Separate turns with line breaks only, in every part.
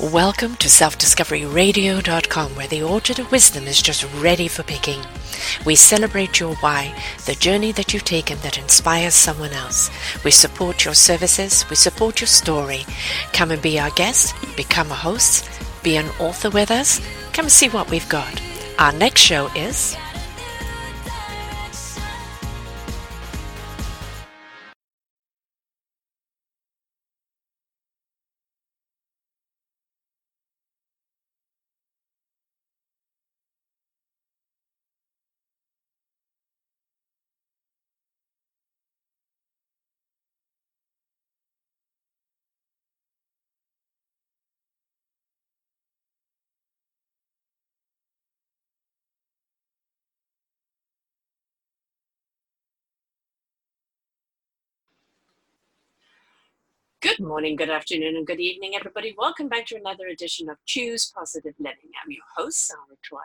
Welcome to selfdiscoveryradio.com, where the orchard of wisdom is just ready for picking. We celebrate your why, the journey that you've taken that inspires someone else. We support your services, we support your story. Come and be our guest, become a host, be an author with us. Come see what we've got. Our next show is Good morning, good afternoon, and good evening, everybody. Welcome back to another edition of Choose Positive Living. I'm your host, Sarah Troy,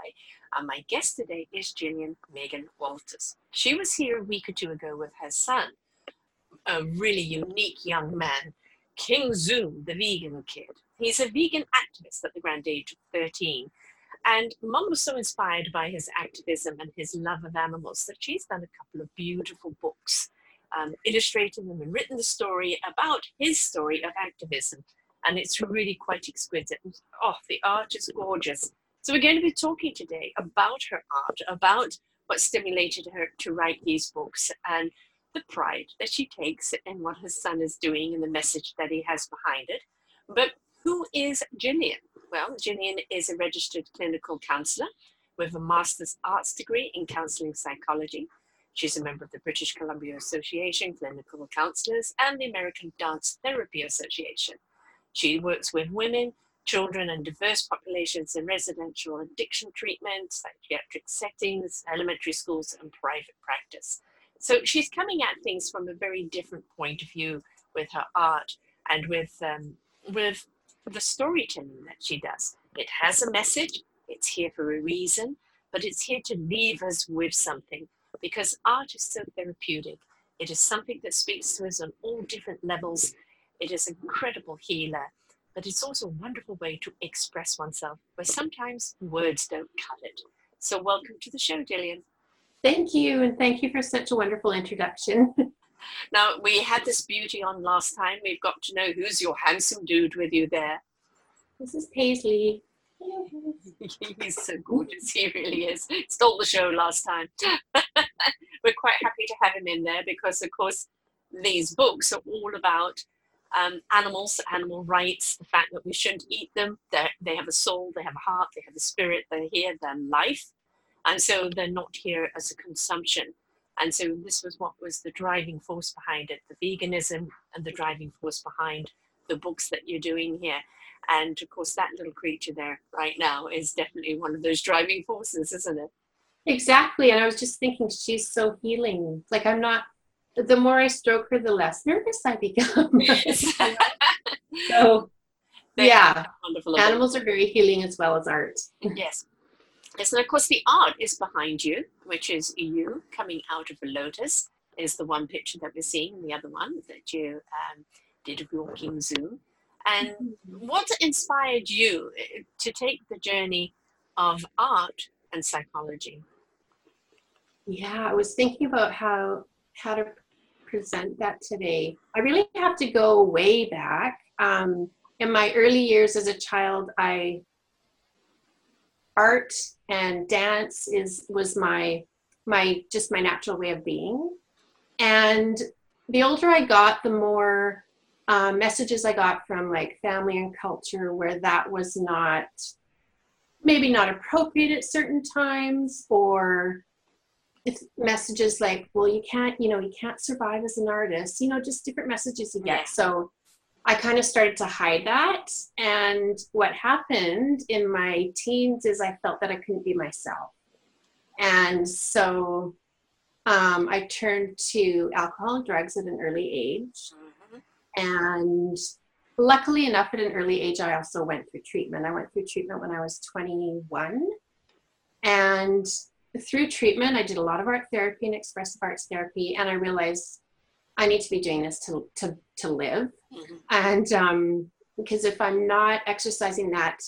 and uh, my guest today is Gillian Megan Walters. She was here a week or two ago with her son, a really unique young man, Kingston, the vegan kid. He's a vegan activist at the grand age of 13. And mom was so inspired by his activism and his love of animals that she's done a couple of beautiful books um, illustrated and written the story about his story of activism. And it's really quite exquisite. Oh, the art is gorgeous. So we're going to be talking today about her art, about what stimulated her to write these books and the pride that she takes in what her son is doing and the message that he has behind it. But who is Gillian? Well, Gillian is a registered clinical counselor with a master's arts degree in counseling psychology. She's a member of the British Columbia Association Clinical Counselors and the American Dance Therapy Association. She works with women, children, and diverse populations in residential addiction treatment, psychiatric settings, elementary schools, and private practice. So she's coming at things from a very different point of view with her art and with um, with the storytelling that she does. It has a message. It's here for a reason, but it's here to leave us with something because art is so therapeutic. It is something that speaks to us on all different levels. It is an incredible healer, but it's also a wonderful way to express oneself, where sometimes words don't cut it. So, welcome to the show, Gillian.
Thank you, and thank you for such a wonderful introduction.
now, we had this beauty on last time. We've got to know who's your handsome dude with you there.
This is Paisley.
He's so gorgeous. He really is. Stole the show last time. We're quite happy to have him in there because, of course, these books are all about um, animals, animal rights, the fact that we shouldn't eat them. They're, they have a soul, they have a heart, they have a spirit, they're here, they're life. And so they're not here as a consumption. And so this was what was the driving force behind it the veganism and the driving force behind the books that you're doing here. And of course, that little creature there right now is definitely one of those driving forces, isn't it?
Exactly. And I was just thinking, she's so healing. Like, I'm not, the more I stroke her, the less nervous I become. so, they yeah, animals are very healing as well as art.
Yes. Yes, and of course, the art is behind you, which is you coming out of a lotus, is the one picture that we're seeing, and the other one that you um, did of walking Zoom. And mm-hmm. what inspired you eh, to take the journey of art and psychology?
Yeah, I was thinking about how how to present that today. I really have to go way back. Um, in my early years as a child, I art and dance is was my my just my natural way of being. And the older I got, the more um, messages I got from like family and culture where that was not maybe not appropriate at certain times or it's messages like well you can't you know you can't survive as an artist you know just different messages you get. Yeah. so i kind of started to hide that and what happened in my teens is i felt that i couldn't be myself. And so um, i turned to alcohol and drugs at an early age and luckily enough, at an early age, I also went through treatment. I went through treatment when I was 21. And through treatment, I did a lot of art therapy and expressive arts therapy. And I realized I need to be doing this to, to, to live. Mm-hmm. And um, because if I'm not exercising that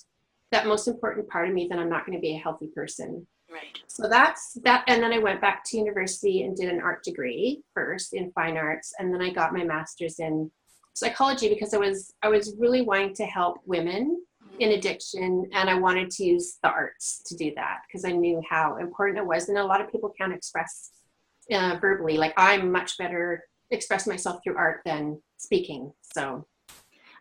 that most important part of me, then I'm not going to be a healthy person.
Right.
So that's that. And then I went back to university and did an art degree first in fine arts, and then I got my master's in psychology because I was I was really wanting to help women in addiction, and I wanted to use the arts to do that because I knew how important it was. And a lot of people can't express uh, verbally. Like I'm much better express myself through art than speaking. So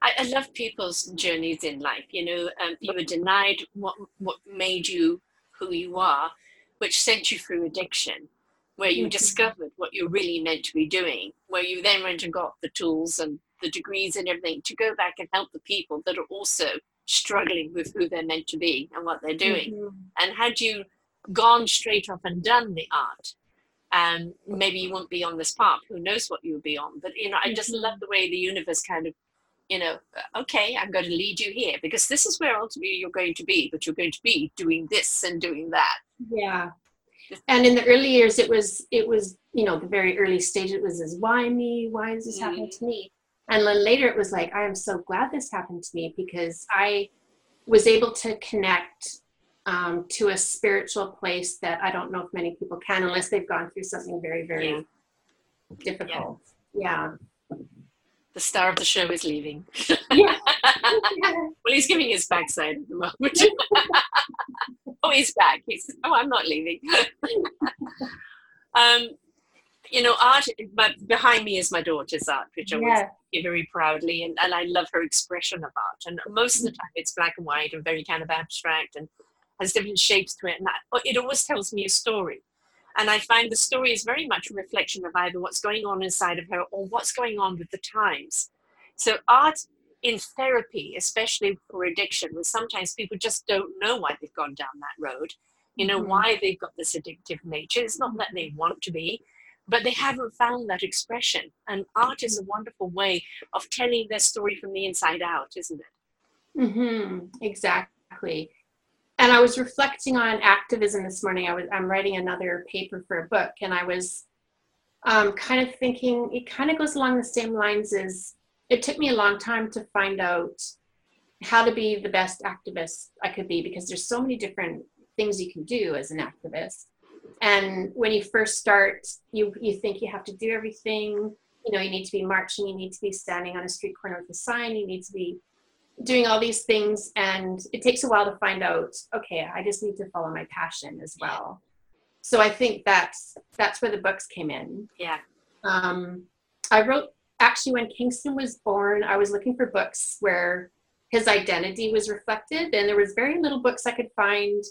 I, I love people's journeys in life. You know, um, you were denied what what made you who you are, which sent you through addiction, where you mm-hmm. discovered what you're really meant to be doing, where you then went and got the tools and the degrees and everything to go back and help the people that are also struggling with who they're meant to be and what they're doing. Mm-hmm. And had you gone straight off and done the art, um, maybe you won't be on this path. Who knows what you'll be on? But you know, I just mm-hmm. love the way the universe kind of, you know, okay, I'm going to lead you here because this is where ultimately you're going to be. But you're going to be doing this and doing that.
Yeah. And in the early years, it was it was you know the very early stage. It was as why me? Why is this mm-hmm. happening to me? And then later it was like, I am so glad this happened to me because I was able to connect um, to a spiritual place that I don't know if many people can unless they've gone through something very, very yeah. difficult. Yeah.
yeah. The star of the show is leaving. Yeah. well, he's giving his backside at the moment. oh, he's back. He's, oh, I'm not leaving. um, you know, art, but behind me is my daughter's art, which I yeah. very proudly, and, and I love her expression of art. And most of the time it's black and white and very kind of abstract and has different shapes to it. And that, it always tells me a story. And I find the story is very much a reflection of either what's going on inside of her or what's going on with the times. So art in therapy, especially for addiction, where sometimes people just don't know why they've gone down that road, you know, mm-hmm. why they've got this addictive nature. It's not that they want to be, but they haven't found that expression. And art is a wonderful way of telling their story from the inside out, isn't it?
Mm-hmm. Exactly. And I was reflecting on activism this morning. I was I'm writing another paper for a book, and I was um, kind of thinking it kind of goes along the same lines as it took me a long time to find out how to be the best activist I could be because there's so many different things you can do as an activist and when you first start you you think you have to do everything. You know you need to be marching you need to be standing on a street corner with a sign you need to be doing all these things. And it takes a while to find out okay i just need to follow my passion as well. So i think that's that's where the books came in.
Yeah.
Um, i wrote actually when kingston was born i was looking for books where his identity was reflected. And there was very little books i could find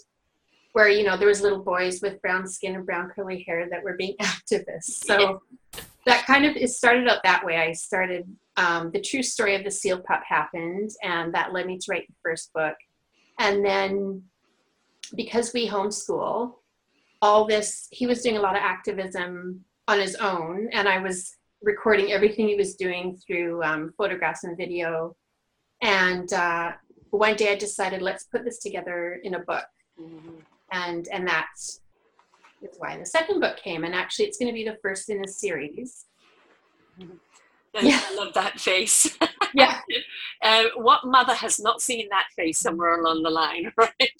where you know there was little boys with brown skin and brown curly hair that were being activists. So that kind of it started out that way. I started um, the true story of the seal pup happened and that led me to write the first book. And then because we homeschool all this he was doing a lot of activism on his own and i was recording everything he was doing through um, photographs and video. And uh, one day i decided let's put this together in a book. Mm-hmm and and that's is why the second book came and actually it's going to be the first in a series
yeah. I love that face.
yeah.
Uh, what mother has not seen that face somewhere along the line, right?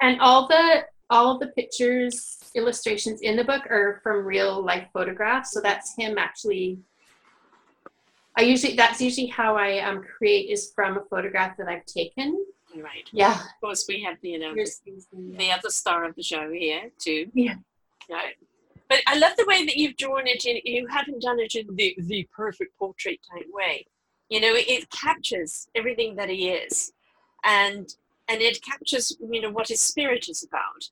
and all the all of the pictures, illustrations in the book are from real life photographs. So that's him actually. I usually that's usually how I um, create is from a photograph that I've taken
right.
Yeah.
Of course, we have the, you know, the other star of the show here too.
Yeah.
Right. But I love the way that you've drawn it in. You haven't done it in the the perfect portrait type way. You know, it, it captures everything that he is, and and it captures you know what his spirit is about,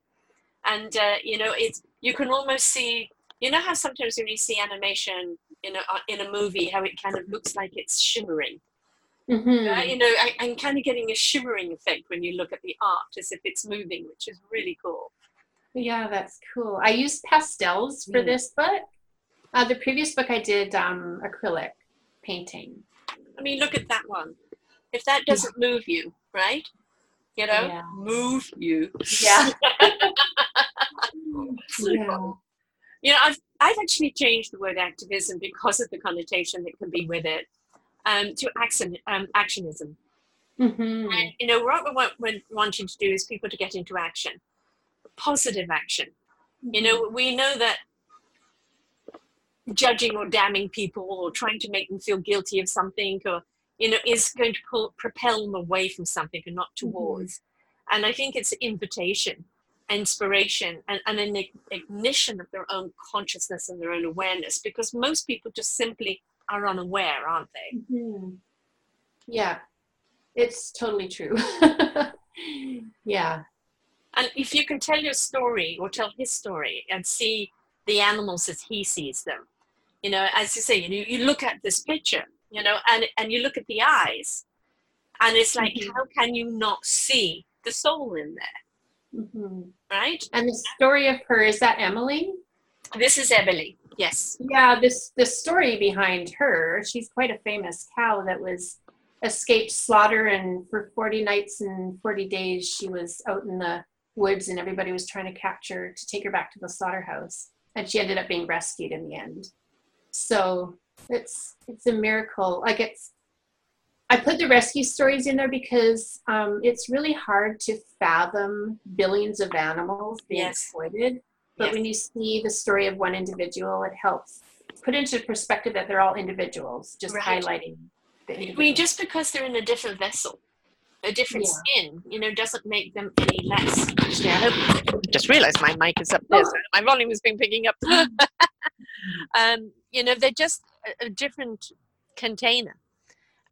and uh, you know it's you can almost see. You know how sometimes when you see animation in a in a movie, how it kind of looks like it's shimmering Mm-hmm. Uh, you know, I, am kind of getting a shimmering effect when you look at the art as if it's moving, which is really cool.
Yeah, that's cool. I used pastels for mm. this book. Uh, the previous book I did um, acrylic painting.
I mean, look at that one. If that doesn't move you, right? You know, yeah. move you.
Yeah.
yeah. You know, I've I've actually changed the word activism because of the connotation that can be with it um, to action, um, actionism.
Mhm.
And you know what we're, we're wanting to do is people to get into action, positive action. You know, we know that judging or damning people or trying to make them feel guilty of something or you know is going to pull, propel them away from something and not towards. And I think it's invitation, inspiration, and, and an ignition of their own consciousness and their own awareness because most people just simply are unaware, aren't they?
Mhm. Yeah, it's totally true. yeah.
And if you can tell your story or tell his story and see the animals as he sees them, you know, as you say, you know, you look at this picture, you know, and and you look at the eyes, and it's like,
Mhm.
how can you not see the soul in there,
hmm
right?
And the story of her is that Emily.
This is Emily. Yes.
Yeah, this the story behind her. She's quite a famous cow that was escaped slaughter, and for forty nights and forty days, she was out in the woods, and everybody was trying to capture to take her back to the slaughterhouse, and she ended up being rescued in the end. So it's it's a miracle. Like it's. I put the rescue stories in there because um, it's really hard to fathom billions of animals being
Yes.
exploited. But
Yes.
when you see the story of one individual, it helps put into perspective that they're all individuals, just
Right.
highlighting the
I mean, just because they're in a different vessel, a different
Yeah.
skin, you know, doesn't make them any less. Actually, I hope. Just realised my mic is up there, so my volume has been picking up. um, you know, they're just a, a different container,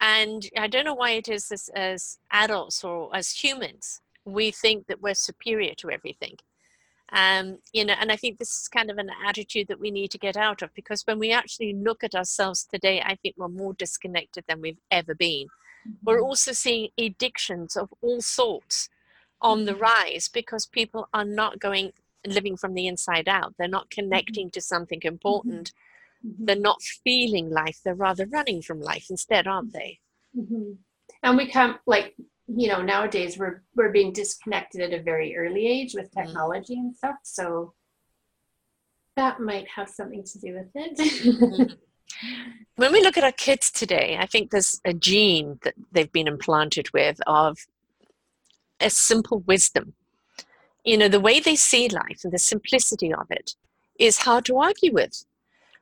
and I don't know why it is as, as adults or as humans we think that we're superior to everything. Um, you know, and I think this is kind of an attitude that we need to get out of because when we actually look at ourselves today, I think we're more disconnected than we've ever been. We're also seeing addictions of all sorts on the rise because people are not going living from the inside out. They're not connecting to something important.
Mhm.
They're not feeling life. They're rather running from life instead, aren't they?
Mhm. And we come like you know nowadays we're we're being disconnected at a very early age with
Mhm.
technology and stuff. So that might have something to do with it.
Mhm. when we look at our kids today, I think there's a gene that they've been implanted with of a simple wisdom. You know, the way they see life and the simplicity of it is hard to argue with.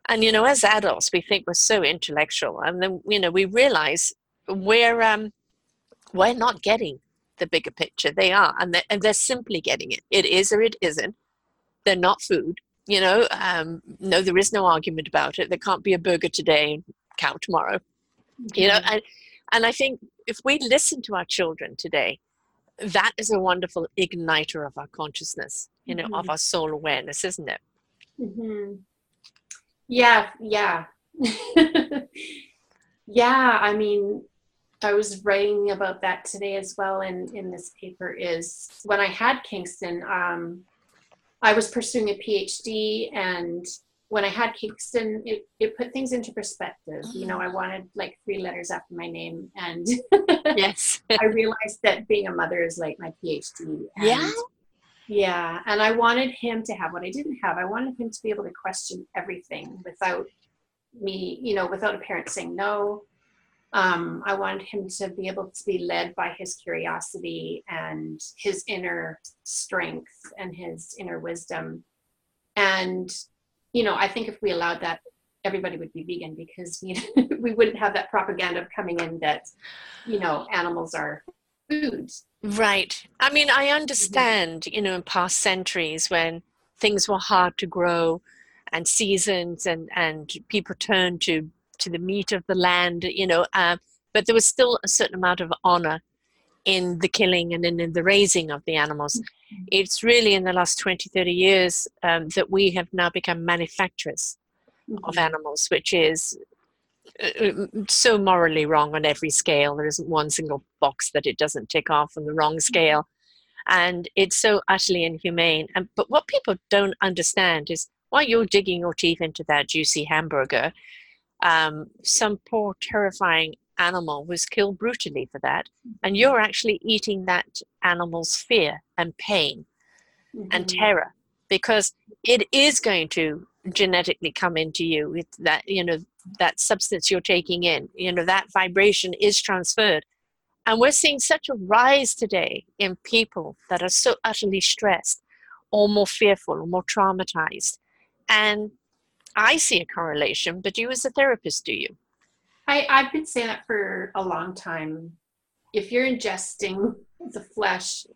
And, you know, as adults, we think we're so intellectual. And then, you know, we realize we're, um, we're not getting the bigger picture. They are. And they're, and they're simply getting it. It is or it isn't. They're not food you know um, no there is no argument about it there can't be a burger today and cow tomorrow you know and, and i think if we listen to our children today that is a wonderful igniter of our consciousness you know of
Mhm.
our soul awareness isn't it
hmm Yeah, yeah. yeah, I mean, I was writing about that today as well in, in this paper is when I had Kingston, um, I was pursuing a PhD and when I had Kingston, it, it put things into perspective. You know, I wanted like three letters after my name and
yes
I realized that being a mother is like my PhD.
Yeah?
Yeah. And I wanted him to have what I didn't have. I wanted him to be able to question everything without me, you know, without a parent saying no. Um, I wanted him to be able to be led by his curiosity and his inner strength and his inner wisdom. And, you know, I think if we allowed that, everybody would be vegan because we, we wouldn't have that propaganda coming in that, you know, animals are foods.
Right. I mean, I understand, you know, in past centuries when things were hard to grow and seasons and, and people turned to, to the meat of the land, you know, uh, but there was still a certain amount of honor in the killing and in, in the raising of the animals. It's really in the last 20, 30 years um, that we have now become manufacturers of animals, which is uh, uh, so morally wrong on every scale. There isn't one single box that it doesn't tick off on the wrong scale. And it's so utterly inhumane. And, but what people don't understand is while you're digging your teeth into that juicy hamburger, um, some poor, terrifying animal was killed brutally for that. And you're actually eating that animal's fear and pain and
Mhm.
terror because it is going to genetically come into you with that you know that substance you're taking in. You know, that vibration is transferred. And we're seeing such a rise today in people that are so utterly stressed or more fearful or more traumatized. And I see a correlation, but you as a therapist, do you?
I, I've been saying that for a long time. If you're ingesting the flesh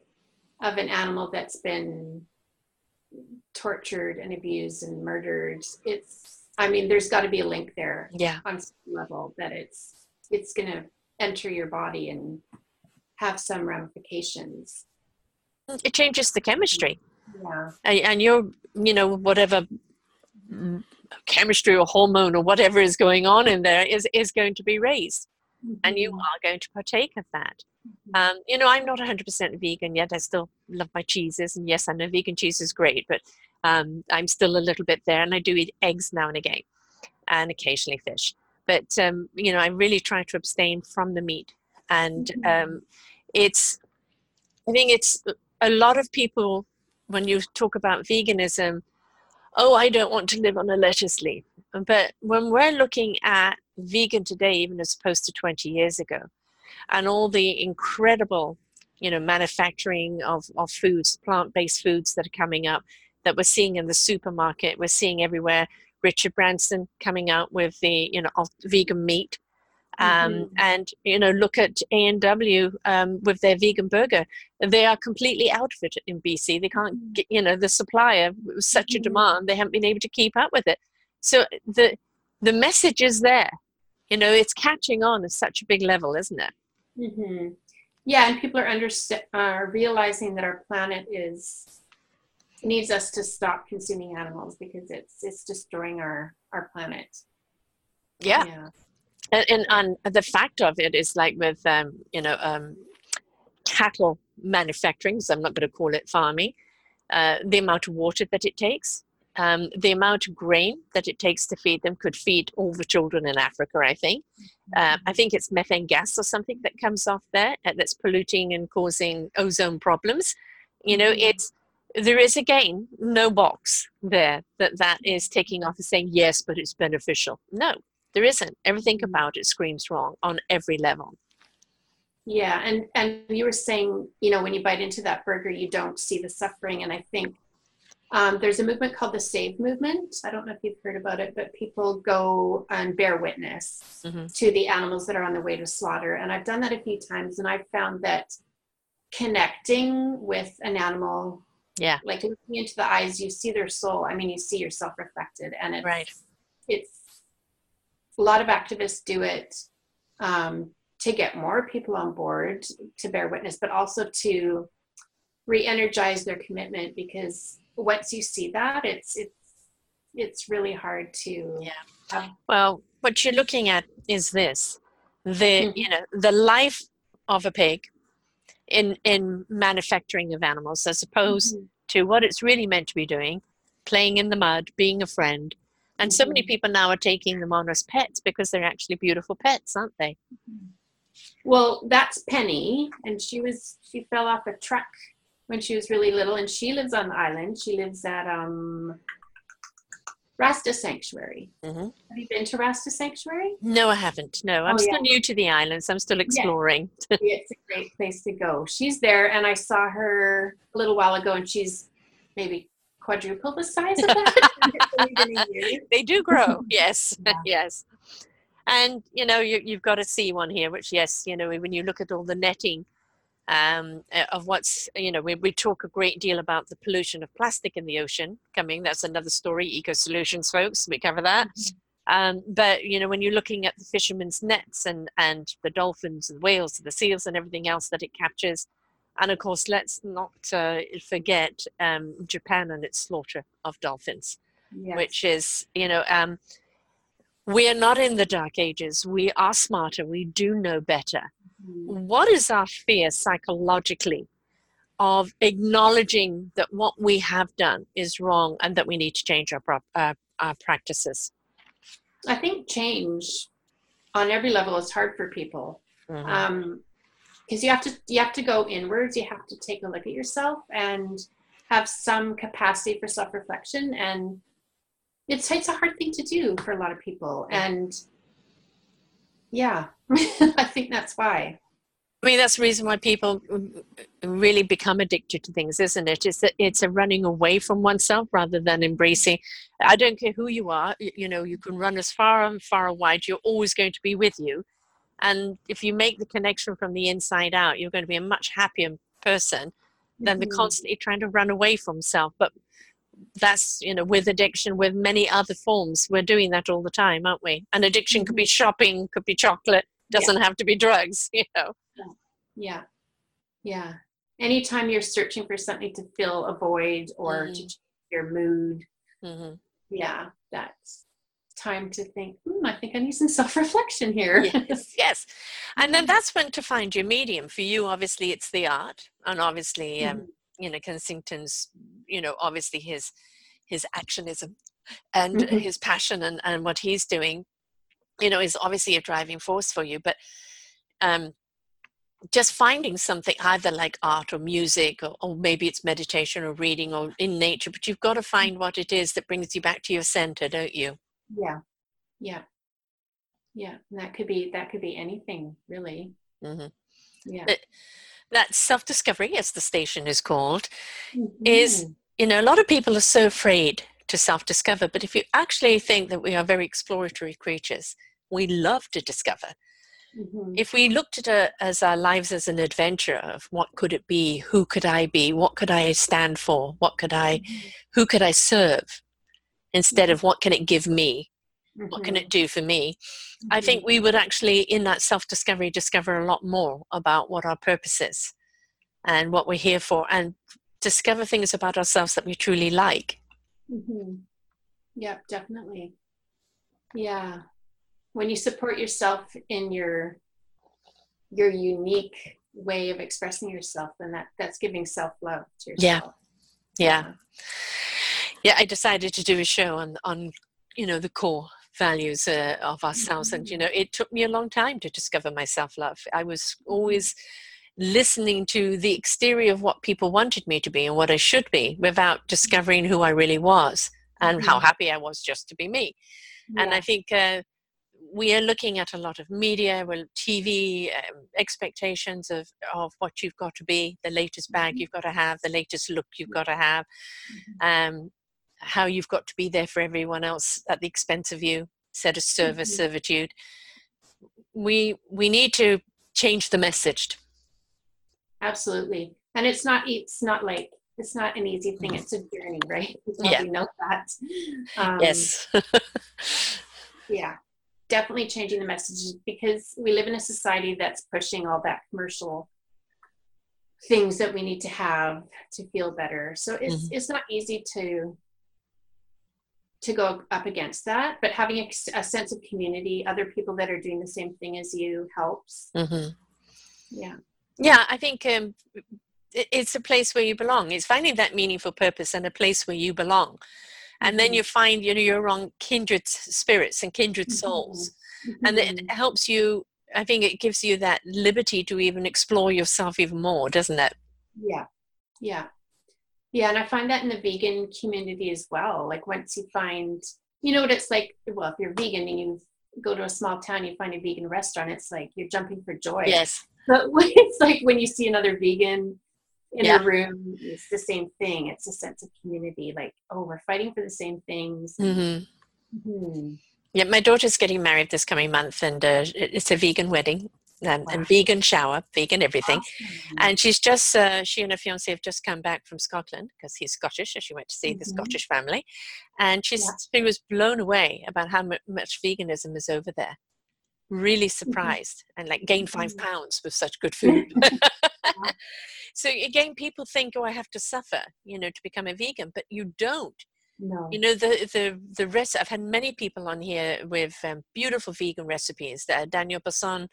of an animal that's been tortured and abused and murdered, it's I mean, there's got to be a link there.
Yeah.
On some level that it's it's gonna enter your body and have some ramifications.
It changes the chemistry.
Yeah.
And, and you're, you know, whatever chemistry or hormone or whatever is going on in there is is going to be raised mm-hmm. and you mm-hmm. are going to partake of that mm-hmm. um, you know i'm not 100% vegan yet i still love my cheeses and yes i know vegan cheese is great but um, i'm still a little bit there and i do eat eggs now and again and occasionally fish but um, you know i really try to abstain from the meat and mm-hmm. um, it's i think it's a lot of people when you talk about veganism oh, I don't want to live on a lettuce leaf. But when we're looking at vegan today, even as opposed to 20 years ago, and all the incredible, you know, manufacturing of, of foods, plant-based foods that are coming up, that we're seeing in the supermarket, we're seeing everywhere. Richard Branson coming out with the, you know, vegan meat um, mm-hmm. and you know look at A&W um, with their vegan burger they are completely out of it in BC they can't mm-hmm. get you know the supplier was such mm-hmm. a demand they haven't been able to keep up with it so the the message is there you know it's catching on at such a big level isn't it
mm-hmm. yeah and people are under uh, realizing that our planet is needs us to stop consuming animals because it's it's destroying our our planet
yeah. yeah and, and, the fact of it is like with um, you know um, cattle manufacturing so i'm not going to call it farming uh, the amount of water that it takes um, the amount of grain that it takes to feed them could feed all the children in africa i think. Uh, i think it's methane gas or something that comes off there uh, that's polluting and causing ozone problems. You know mm-hmm. it's there is again no box there that that is taking off and saying yes but it's beneficial. No there isn't. Everything about it screams wrong on every level.
Yeah, and and you were saying, you know, when you bite into that burger, you don't see the suffering, and I think um, there's a movement called the Save Movement. I don't know if you've heard about it, but people go and bear witness mm-hmm. to the animals that are on the way to slaughter, and I've done that a few times, and I've found that connecting with an animal,
yeah,
like looking into the eyes, you see their soul. I mean, you see yourself reflected, and it's
right.
It's a lot of activists do it um, to get more people on board to bear witness, but also to re-energize their commitment because once you see that, it's it's it's really hard to.
Yeah. Have... Well, what you're looking at is this: the mm-hmm. you know the life of a pig in in manufacturing of animals, as opposed mm-hmm. to what it's really meant to be doing, playing in the mud, being a friend, and so many mm-hmm. people now are taking them on as pets because they're actually beautiful pets, aren't they? Mm-hmm.
Well, that's Penny, and she was she fell off a truck when she was really little, and she lives on the island. She lives at um, Rasta Sanctuary. Mm-hmm. Have you been to Rasta Sanctuary?
No, I haven't. No, I'm oh, still yeah. new to the islands. I'm still exploring.
Yeah. it's a great place to go. She's there, and I saw her a little while ago, and she's maybe quadruple the size of that.
they do grow, yes, yeah. yes. And you know, you, you've got to see one here, which yes, you know, when you look at all the netting um, of what's you know we, we talk a great deal about the pollution of plastic in the ocean coming that's another story eco solutions folks we cover that mm-hmm. um, but you know when you're looking at the fishermen's nets and and the dolphins and whales and the seals and everything else that it captures and of course, let's not uh, forget um, Japan and its slaughter of dolphins, yes. which is, you know, um, we are not in the dark ages. We are smarter. We do know better. Mm-hmm. What is our fear psychologically of acknowledging that what we have done is wrong and that we need to change our, uh, our practices?
I think change on every level is hard for people. Mm-hmm. Um, because you have to you have to go inwards you have to take a look at yourself and have some capacity for self-reflection and it's it's a hard thing to do for a lot of people and yeah i think that's why
I mean, that's the reason why people really become addicted to things, isn't it? It's that it's a running away from oneself rather than embracing. I don't care who you are. You know, you can run as far and far and wide. You're always going to be with you. And if you make the connection from the inside out, you're going to be a much happier person than mm-hmm. the constantly trying to run away from self. But that's you know with addiction with many other forms we're doing that all the time aren't we and addiction mm-hmm. could be mm-hmm. shopping could be chocolate doesn't yeah. have to be drugs you know
yeah yeah anytime you're searching for something to fill a void or mm-hmm. to change your mood mm-hmm. yeah that's time to think hmm, i think i need some self-reflection here
yes, yes and then that's when to find your medium for you obviously it's the art and obviously um, mm-hmm. you know kingston's you know obviously his his actionism and mm-hmm. his passion and, and what he's doing you know is obviously a driving force for you but um just finding something either like art or music or, or, maybe it's meditation or reading or in nature but you've got to mm. find what it is that brings you back to your center don't you
yeah yeah yeah and that could be that could be anything really mm-hmm.
yeah but that self-discovery as the station is called mm-hmm. is you know a lot of people are so afraid to self-discover but if you actually think that we are very exploratory creatures we love to discover Mm-hmm. If we looked at it as our lives as an adventure of what could it be, who could I be, what could I stand for, what could I, mm-hmm. who could I serve, instead of what can it give me, mm-hmm. what can mm-hmm. it do for me, I think mm-hmm. we would actually, in that self discovery, discover a lot more about what our purpose is and what we're here for, and discover things about ourselves that we truly like.
Mm-hmm. Yeah, definitely. Yeah, when you support yourself in your your unique way of expressing yourself then that that's giving self-love to
yourself yeah yeah yeah i decided to do a show on on you know the core values uh, of ourselves mm-hmm. and you know it took me a long time to discover my self-love i was always listening to the exterior of what people wanted me to be and what i should be without discovering who i really was and mm-hmm. how happy i was just to be me yeah. and i think uh, we are looking at a lot of media, well, TV um, expectations of, of what you've got to be, the latest bag mm-hmm. you've got to have, the latest look you've got to have, mm-hmm. um, how you've got to be there for everyone else at the expense of you, set of service, mm-hmm. servitude. We we need to change the message.
Absolutely, and it's not it's not like it's not an easy thing. Mm-hmm. It's a journey, right? yeah. We know that.
Um, yes.
yeah definitely changing the messages because we live in a society that's pushing all that commercial things that we need to have to feel better. So it's mm-hmm. it's not easy to to go up against that, but having a, a, sense of community, other people that are doing the same thing as you helps. Mm-hmm. Yeah.
Yeah, I think um, it's a place where you belong. It's finding that meaningful purpose and a place where you belong and then mm-hmm. you find you know you're on kindred spirits and kindred mm-hmm. souls mm-hmm. and it helps you i think it gives you that liberty to even explore yourself even more doesn't it
yeah yeah yeah and i find that in the vegan community as well like once you find you know what it's like well if you're vegan and you go to a small town you find a vegan restaurant it's like you're jumping for joy
yes
but it's like when you see another vegan in yeah. the room it's the same thing it's a sense of community like oh we're fighting for the same things mm-hmm.
Mm-hmm. yeah my daughter's getting married this coming month and uh, it's a vegan wedding and, wow. and, vegan shower, vegan everything. Awesome. And she's just, uh, she and her fiance have just come back from Scotland because he's Scottish, so she went to see mm-hmm. the Scottish family. And she's, yeah. she was blown away about how much veganism is over there. Really mm-hmm. surprised mm-hmm. and like gained five mm-hmm. pounds with such good food. so again, people think, oh, I have to suffer, you know, to become a vegan, but you don't.
No.
You know the the the rest. I've had many people on here with um, beautiful vegan recipes. Uh, Danielle Basson,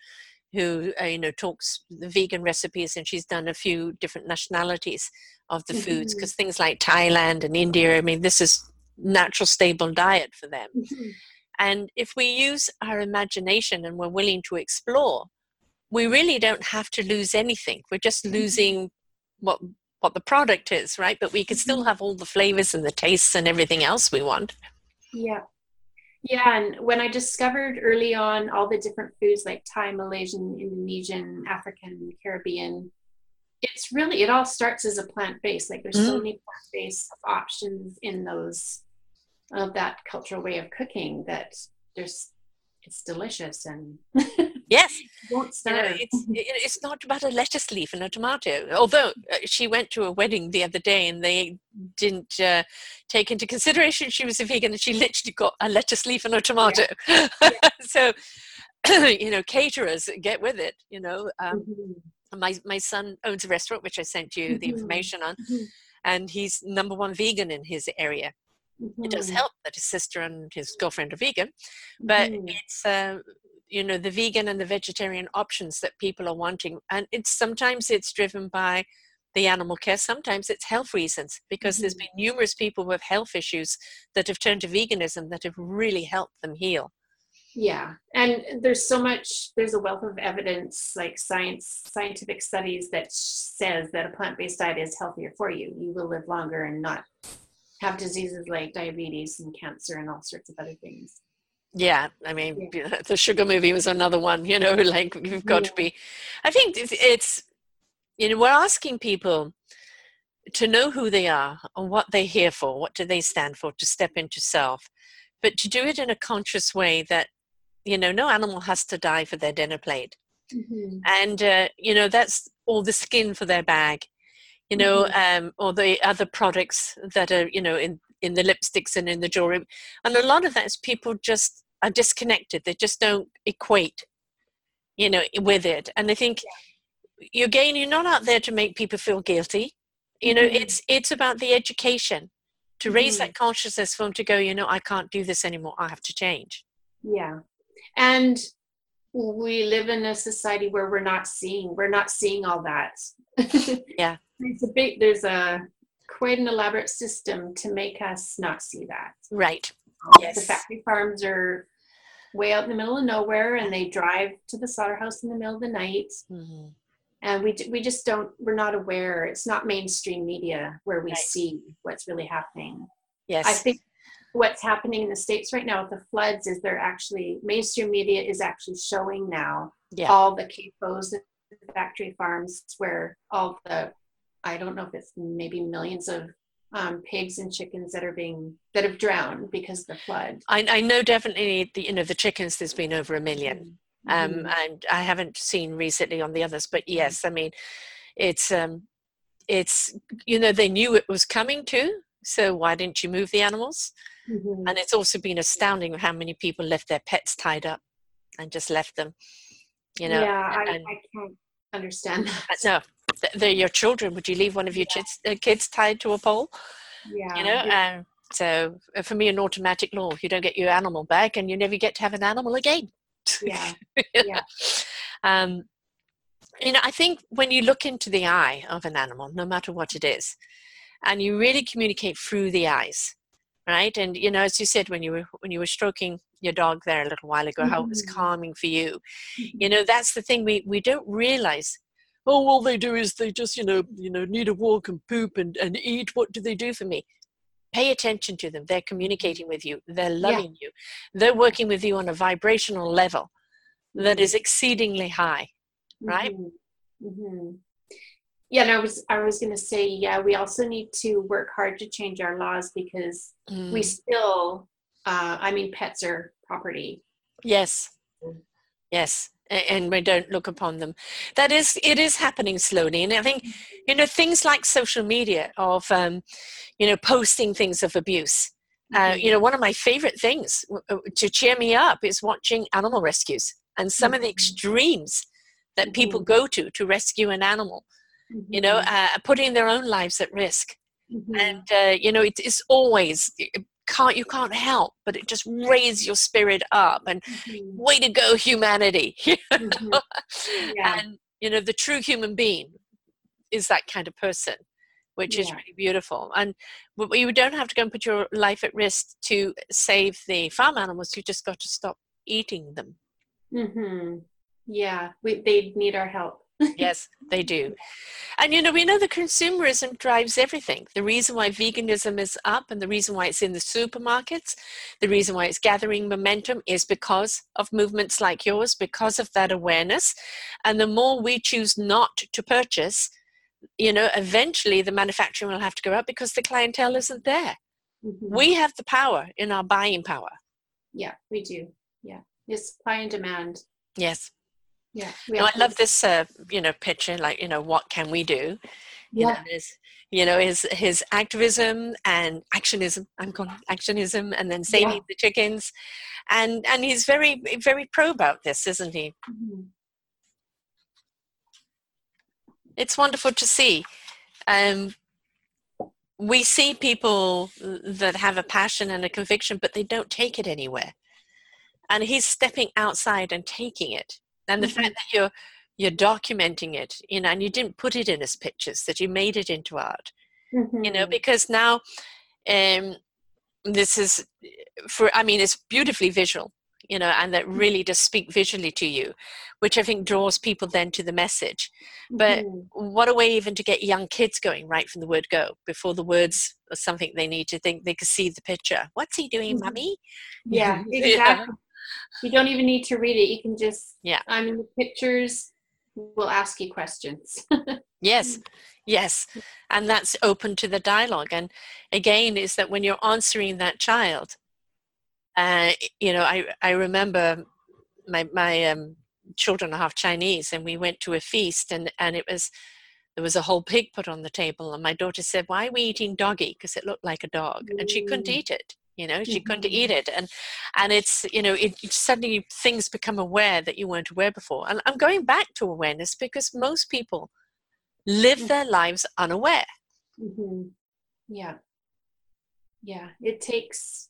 who uh, you know talks the vegan recipes, and she's done a few different nationalities of the mm-hmm. foods because things like Thailand and India. I mean, this is natural, stable diet for them. Mm-hmm. And if we use our imagination and we're willing to explore, we really don't have to lose anything. We're just mm-hmm. losing what what the product is, right? But we can still mm-hmm. have all the flavors and the tastes and everything else we want.
Yeah. Yeah, and when I discovered early on all the different foods like Thai, Malaysian, Indonesian, African, Caribbean, it's really it all starts as a plant based. Like there's mm. so many plant based options in those of that cultural way of cooking that there's it's delicious and
yes you know, it's, it's not about a lettuce leaf and a tomato although uh, she went to a wedding the other day and they didn't uh, take into consideration she was a vegan and she literally got a lettuce leaf and a tomato yeah. Yeah. so you know caterers get with it you know um, mm-hmm. my, my son owns a restaurant which i sent you mm-hmm. the information on mm-hmm. and he's number one vegan in his area Mm-hmm. It does mm-hmm. help that his sister and his girlfriend are vegan, but mm-hmm. it's uh, you know the vegan and the vegetarian options that people are wanting, and it's sometimes it's driven by the animal care. Sometimes it's health reasons because mm-hmm. there's been numerous people with health issues that have turned to veganism that have really helped them heal.
Yeah, and there's so much. There's a wealth of evidence, like science, scientific studies that says that a plant-based diet is healthier for you. You will live longer and not have diseases like diabetes and cancer and all sorts of other things.
Yeah, I mean, yeah. the sugar movie was another one, you know, like you've got yeah. to be. I think it's, you know, we're asking people to know who they are and what they're here for, what do they stand for, to step into self, but to do it in a conscious way that, you know, no animal has to die for their dinner plate. Mm-hmm. And, uh, you know, that's all the skin for their bag you know, mm-hmm. um, or the other products that are, you know, in, in the lipsticks and in the jewelry. And a lot of that is people just are disconnected. They just don't equate, you know, with it. And I think you again, you're not out there to make people feel guilty. You know, mm-hmm. it's it's about the education to raise mm-hmm. that consciousness for them to go, you know, I can't do this anymore. I have to change.
Yeah. And we live in a society where we're not seeing we're not seeing all that
yeah
there's a big there's a quite an elaborate system to make us not see that
right
yes. the factory farms are way out in the middle of nowhere and they drive to the slaughterhouse in the middle of the night mm-hmm. and we, we just don't we're not aware it's not mainstream media where we right. see what's really happening
yes
i think what's happening in the states right now with the floods is they're actually mainstream media is actually showing now yeah. all the CAFOs factory farms where all the I don't know if it's maybe millions of um, pigs and chickens that are being that have drowned because of the flood.
I, I know definitely the you know the chickens. There's been over a 1000000 mm-hmm. um, mm-hmm. and I haven't seen recently on the others, but yes, I mean, it's um, it's you know they knew it was coming too. So why didn't you move the animals? Mm-hmm. And it's also been astounding how many people left their pets tied up and just left them. You know,
yeah,
I,
I can't understand that.
No, they're your children. Would you leave one of your yeah. kids, uh, kids tied to a pole?
Yeah.
You know, yeah. Um, so uh, for me, an automatic law: you don't get your animal back, and you never get to have an animal again.
Yeah. yeah.
um, you know, I think when you look into the eye of an animal, no matter what it is, and you really communicate through the eyes, right? And you know, as you said when you were when you were stroking your dog there a little while ago, mm-hmm. how it was mm-hmm. calming for you. Mm-hmm. You know, that's the thing we we don't realize oh all they do is they just you know you know need a walk and poop and, and eat what do they do for me pay attention to them they're communicating with you they're loving yeah. you they're working with you on a vibrational level that is exceedingly high right mm-hmm.
Mm-hmm. yeah and i was i was going to say yeah we also need to work hard to change our laws because mm. we still uh, i mean pets are property
yes mm. yes and we don't look upon them. That is it is happening slowly. And i think you know things like social media of um, you know posting things of abuse. Uh, you know one of my favorite things to cheer me up is watching animal rescues and some of the mm-hmm. extremes that people mm-hmm. go to to rescue an animal you know mm-hmm. uh, putting their own lives at risk. And uh, you know it is always can't you can't help but it just raises your spirit up and mm-hmm. way to go humanity mm-hmm. yeah. and you know the true human being is that kind of person which yeah. is really beautiful and you don't have to go and put your life at risk to save the farm animals you just got to stop eating them
mm-hmm. yeah we, they need our help
yes, they do. And you know, we know the consumerism drives everything. The reason why veganism is up and the reason why it's in the supermarkets, the reason why it's gathering momentum is because of movements like yours, because of that awareness. And the more we choose not to purchase, you know, eventually the manufacturing will have to go up because the clientele isn't there. Mm-hmm. We have the power in our buying power.
Yeah, we do. Yeah. It's supply and demand.
Yes.
Yeah.
No, I love this, uh, you know, picture. Like, you know, what can we do? You yeah. Know, his, you know, his his activism and actionism. I'm calling actionism, and then saving yeah. the chickens, and and he's very very pro about this, isn't he? Mm-hmm. It's wonderful to see. Um, we see people that have a passion and a conviction, but they don't take it anywhere. And he's stepping outside and taking it. And the mm-hmm. fact that you're you're documenting it, you know, and you didn't put it in as pictures, that you made it into art, mm-hmm. you know, mm-hmm. because now um, this is for, I mean, it's beautifully visual, you know, and that mm-hmm. really does speak visually to you, which I think draws people then to the message. But mm-hmm. what a way even to get young kids going right from the word go before the words are something they need to think they can see the picture. What's he doing, mm-hmm. mummy?
Yeah, exactly. You don't even need to read it. You can just, yeah. I mean, the pictures will ask you questions.
yes, yes. And that's open to the dialogue. And again, is that when you're answering that child, uh, you know, I, I remember my, my um, children are half Chinese and we went to a feast and, and it was, there was a whole pig put on the table and my daughter said, why are we eating doggy? Because it looked like a dog and she couldn't mm. eat it you know she couldn't eat mm-hmm. it and and it's you know it, it, suddenly things become aware that you weren't aware before and i'm going back to awareness because most people live mm. their lives unaware
mm-hmm. yeah yeah it takes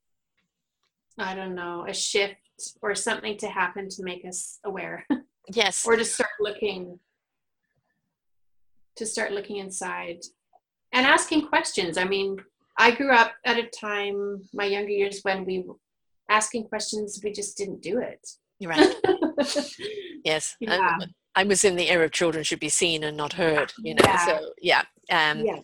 i don't know a shift or something to happen to make us aware
yes
or to start looking to start looking inside and asking questions i mean I grew up at a time, my younger years, when we asking questions, we just didn't do it.
You're right. yes. Yeah. I, I was in the era of children should be seen and not heard, you know. Yeah. So yeah. Um, yeah.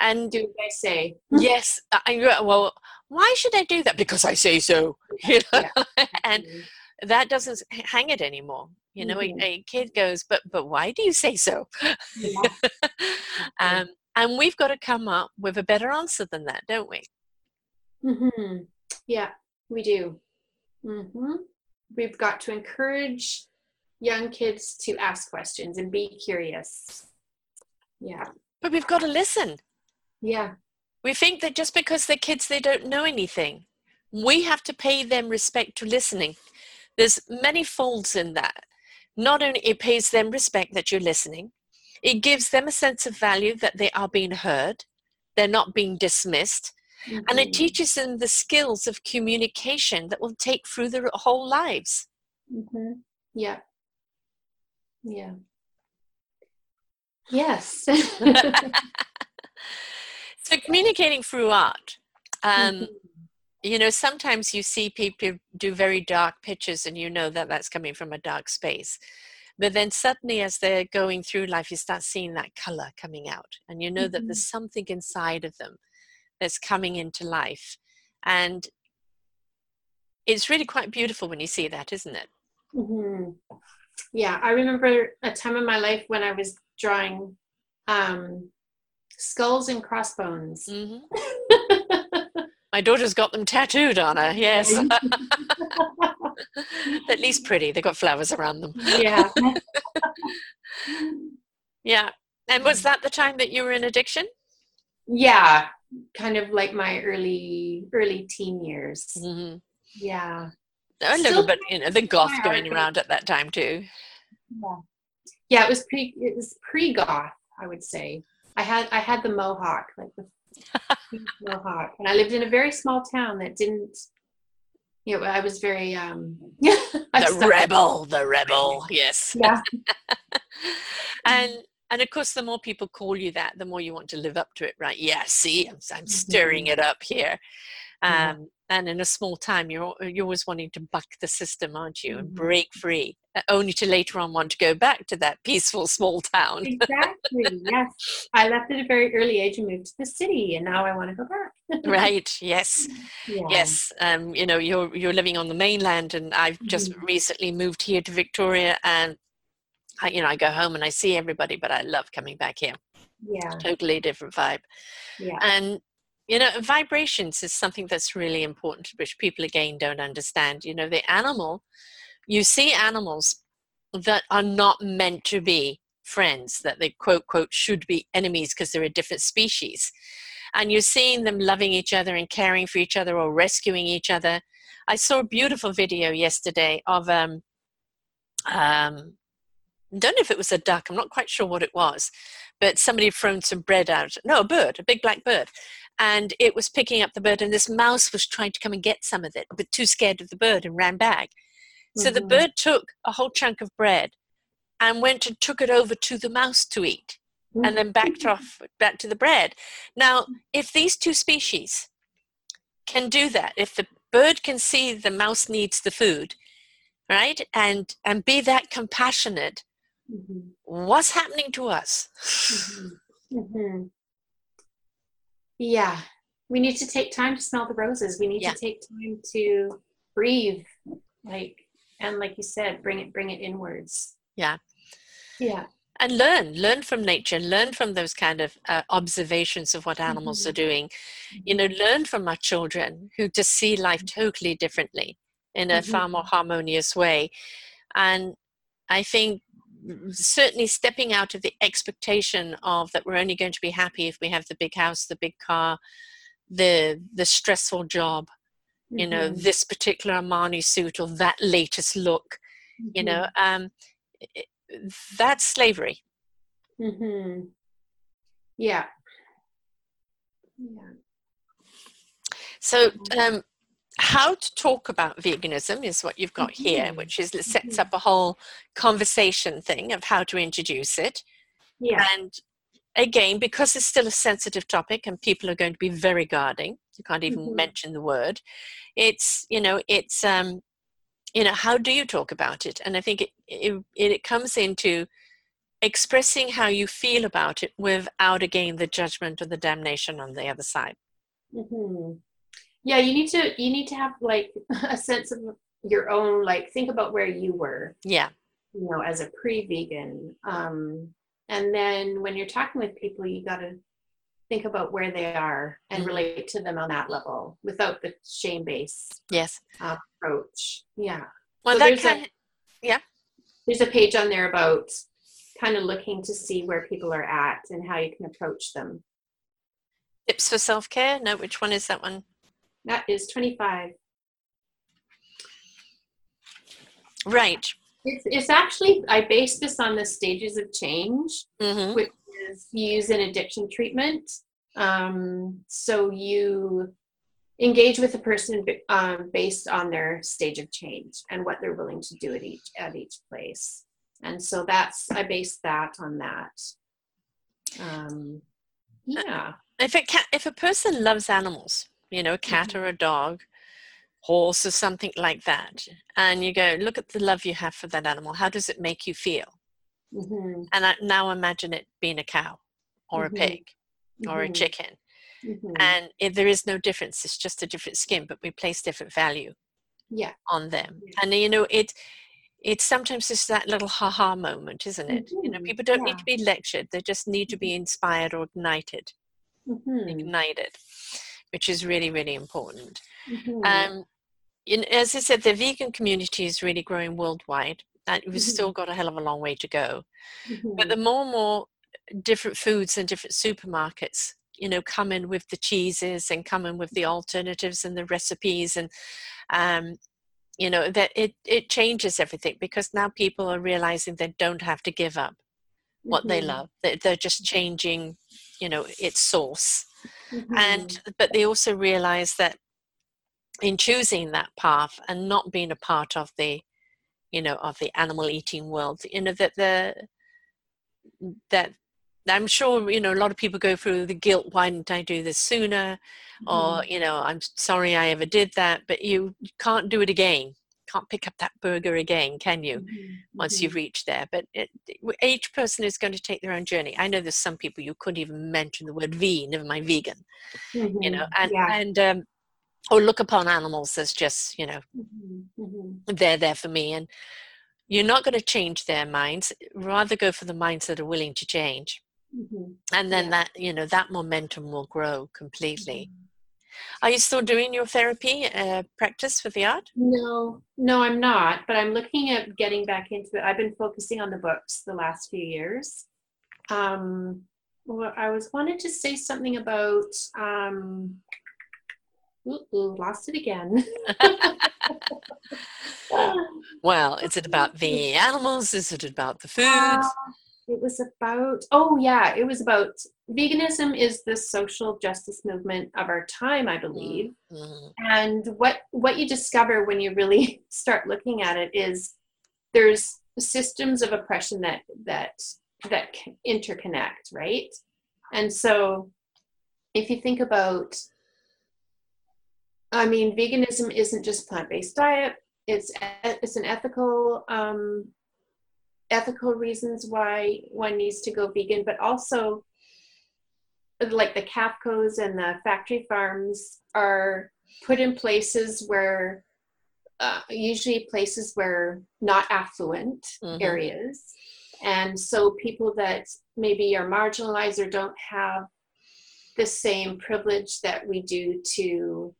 And
do what I say.
yes. I, well, why should I do that? Because I say so. You know? Yeah. and that doesn't hang it anymore. You know, mm-hmm. a, a, kid goes, but but why do you say so? Yeah. um, and we've got to come up with a better answer than that, don't we?
Mm-hmm. Yeah, we do. Mm-hmm. We've got to encourage young kids to ask questions and be curious. Yeah.
But we've got to listen.
Yeah.
We think that just because they're kids, they don't know anything. We have to pay them respect to listening. There's many folds in that. Not only it pays them respect that you're listening, it gives them a sense of value that they are being heard, they're not being dismissed, mm-hmm. and it mm-hmm. teaches them the skills of communication that will take through their whole lives.
Mm-hmm. Yeah. Yeah. Yes.
so communicating through art. Um, mm-hmm. You know, sometimes you see people do very dark pictures, and you know that that's coming from a dark space. But then suddenly, as they're going through life, you start seeing that color coming out, and you know mm-hmm. that there's mm-hmm. something inside of them that's coming into life. And it's really quite beautiful when you see that, isn't it?
Mm-hmm. Yeah, I remember a time in my life when I was drawing um, skulls and crossbones.
Mm-hmm. my daughter's got them tattooed on her, yes. At least pretty. They've got flowers around them.
Yeah.
yeah. And was that the time that you were in addiction?
Yeah, kind of like my early early teen years. Mm-hmm. Yeah.
A Still little bit, you know, the goth going around at that time too.
Yeah. Yeah, it was pre it was pre goth, I would say. I had I had the mohawk, like the mohawk, and I lived in a very small town that didn't know, I was very um
the rebel, the rebel, yes.
Yeah.
and and of course the more people call you that, the more you want to live up to it, right? Yeah, see, I'm, I'm stirring mm-hmm. it up here. Um, and in a small time, you're you're always wanting to buck the system, aren't you, and
Mhm.
break free, uh, only to later on want to go back to that peaceful small town.
Exactly. yes. I left at a very early age and moved to the city, and now I want to go back.
right? Yes.
Yeah.
Yes, um, you know, you're you're living on the mainland, and I've just
Mhm.
recently moved here to Victoria, and I, you know, I go home and I see everybody, but I love coming back here.
Yeah.
Totally different vibe,
Yeah.
and you know, vibrations is something that's really important, which people again don't understand. You know, the animal, you see animals that are not meant to be friends, that they quote quote should be enemies because they're a different species and you're seeing them loving each other and caring for each other or rescuing each other. I saw a beautiful video yesterday of um um don't know if it was a duck, I'm not quite sure what it was, but somebody had thrown some bread out. No, a bird, a big black bird. And it was picking up the bird, and this mouse was trying to come and get some of it, but too scared of the bird and ran back. So the
Mhm.
bird took a whole chunk of bread and went and took it over to the mouse to eat and then backed off back to the bread. Now, if these two species can do that, if the bird can see the mouse needs the food, right, and and be that compassionate,
Mhm.
what's happening to us?
Yeah, we need to take time to smell the roses. We need
Yeah.
to take time to breathe, like and like you said, bring it bring it inwards.
Yeah.
Yeah.
And learn, learn from nature, learn from those kind of uh, observations of what animals are mm-hmm. doing. Mm-hmm. You know, learn from our children who just see life mm-hmm. totally differently in a far more harmonious way. And I think certainly stepping out of the expectation of that we're only going to be happy if we have the big house, the big car, the the stressful job, you know,
Mhm.
this particular Armani suit or that latest look, you know, um, that's slavery.
Mm-hmm. Yeah. Yeah.
So, um, how to talk about veganism is what you've got here,
Mhm.
which is it sets
Mhm.
up a whole conversation thing of how to introduce it.
Yeah.
And again, because it's still a sensitive topic and people are going to be very guarding, you can't even
Mhm.
mention the word. It's you know, it's um, you know, how do you talk about it? And I think it it, it comes into expressing how you feel about it without again the judgment or the damnation on the other side.
hmm Yeah, you need to you need to have like a sense of your own like think about where you were,
Yeah.
you know, as a pre-vegan. Um and then when you're talking with people, you got to think about where they are and relate to them on that level without the shame base
Yes.
approach. Yeah.
Well,
So
that
there's a-
kind
There's a page on there about kind of looking to see where people are at and how you can approach them.
tips for self care. No, which one is that one?
That is 25.
Right.
It's, it's actually, I based this on the stages of change,
hmm
which is you use an addiction treatment. Um, so you engage with a person um, based on their stage of change and what they're willing to do at each at each place. And so that's I based that on that. Um, yeah.
If it can, if a person loves animals, you know, a cat or a dog, horse or something like that, and you go, look at the love you have for that animal. How does it make you feel?
hmm
And I, now imagine it being a cow, or
Mhm.
a pig, or a
Mhm.
chicken,
Mhm.
and it, there is no difference. It's just a different skin, but we place different value
Yeah.
on them.
Yeah.
And you know, it it's sometimes just that little ha-ha moment, isn't it? You know,
Mhm.
people don't need to be lectured; they just need to be inspired or ignited. Ignited, which is really, really important.
Mhm.
Um, in, as I said, the vegan community is really growing worldwide, and we've
Mhm.
still got a hell of a long way to go. But
Mhm.
the more and more different foods and different supermarkets, you know, come in with the cheeses and come in with the alternatives and the recipes, and um, you know that it it changes everything because now people are realizing they don't have to give up what they
Mhm.
love. They- They're just changing, you know, its source
Mhm.
and but they also realize that in choosing that path and not being a part of the you know of the animal eating world you know that the that I'm sure you know a lot of people go through the guilt. Why didn't I do this sooner? Mm-hmm. Or you know, I'm sorry I ever did that. But you can't do it again. Can't pick up that burger again, can you? Mm-hmm. Once mm-hmm. you've reached there. But it, each person is going to take their own journey. I know there's some people you couldn't even mention the word "v," never mind vegan. You know, mm-hmm. and yeah. and um, or look upon animals as just you know mm-hmm. Mm-hmm. they're there for me and you're not going to change their minds rather go for the minds that are willing to change mm-hmm. and then yeah. that you know that momentum will grow completely mm-hmm. Are you still doing your therapy uh, practice with the art
no no i'm not but i'm looking at getting back into it i've been focusing on the books the last few years um well, i was wanted to say something about um Ooh, lost it again.
well, is it about the animals? Is it about the food? Uh,
it was about, oh, yeah, it was about veganism is the social justice movement of our time, I believe. Mm-hmm. And what, what you discover when you really start looking at it is there's systems of oppression that, that, that interconnect, right? And so if you think about I mean, veganism isn't just plant-based diet. It's it's an ethical um, ethical reasons why one needs to go vegan, but also like the CAFOs and the factory farms are put in places where uh, usually places where not affluent mm-hmm. areas and so people that maybe are marginalized or don't have the same privilege that we do to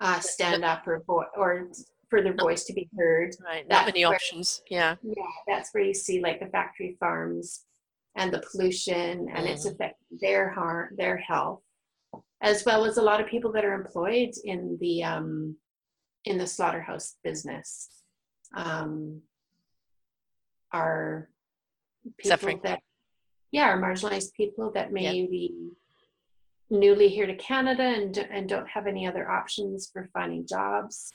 uh, stand up or vo- or for their voice to be heard.
Right, not many where, options. Yeah.
Yeah, that's where you see like the factory farms and the pollution and mm. it's affecting their heart, their health, as well as a lot of people that are employed in the um, in the slaughterhouse business um, are people
Suffering.
that yeah are marginalized people that maybe newly here to Canada and, and don't have any other options for finding jobs.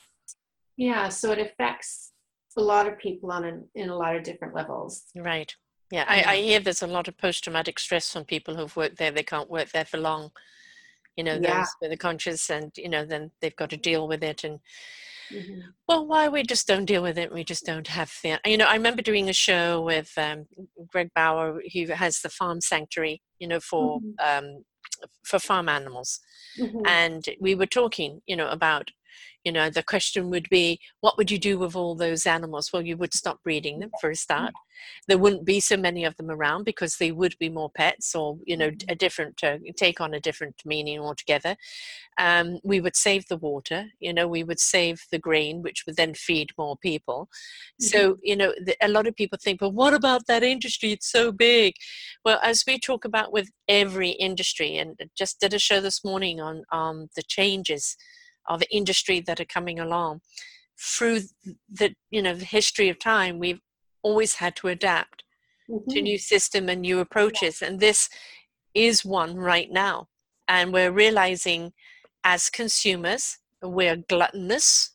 Yeah, so it affects a lot of people on an, in a lot of different levels.
Right. Yeah, I, I hear there's a lot of post traumatic stress from people who've worked there. They can't work there for long. You know, yeah. those with the conscious, and you know, then they've got to deal with it. And mm-hmm. well, why we just don't deal with it? We just don't have the. You know, I remember doing a show with um, Greg Baur, who has the farm sanctuary. You know, for mm-hmm. um, for farm animals mm-hmm. and we were talking you know about you know the question would be what would you do with all those animals? Well you would stop breeding them for a start. There wouldn't be so many of them around because they would be more pets or you know mm-hmm. a different uh, take on a different meaning altogether. Um, we would save the water you know we would save the grain which would then feed more people. Mm-hmm. so you know the, a lot of people think but what about that industry? It's so big. Well as we talk about with every industry and just did a show this morning on um, the changes of industry that are coming along through the you know the history of time we've always had to adapt mm-hmm. to new system and new approaches and this is one right now and we're realizing as consumers we're gluttonous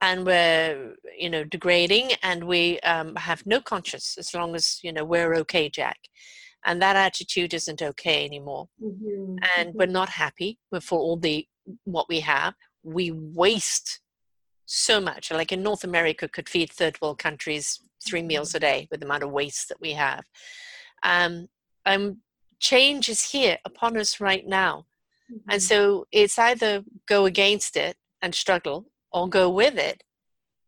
and we're you know degrading and we um, have no conscience as long as you know we're okay jack and that attitude isn't okay anymore mm-hmm. and mm-hmm. we're not happy for all the what we have we waste so much like in north america could feed third world countries three meals a day with the amount of waste that we have um, um, change is here upon us right now mm-hmm. and so it's either go against it and struggle or go with it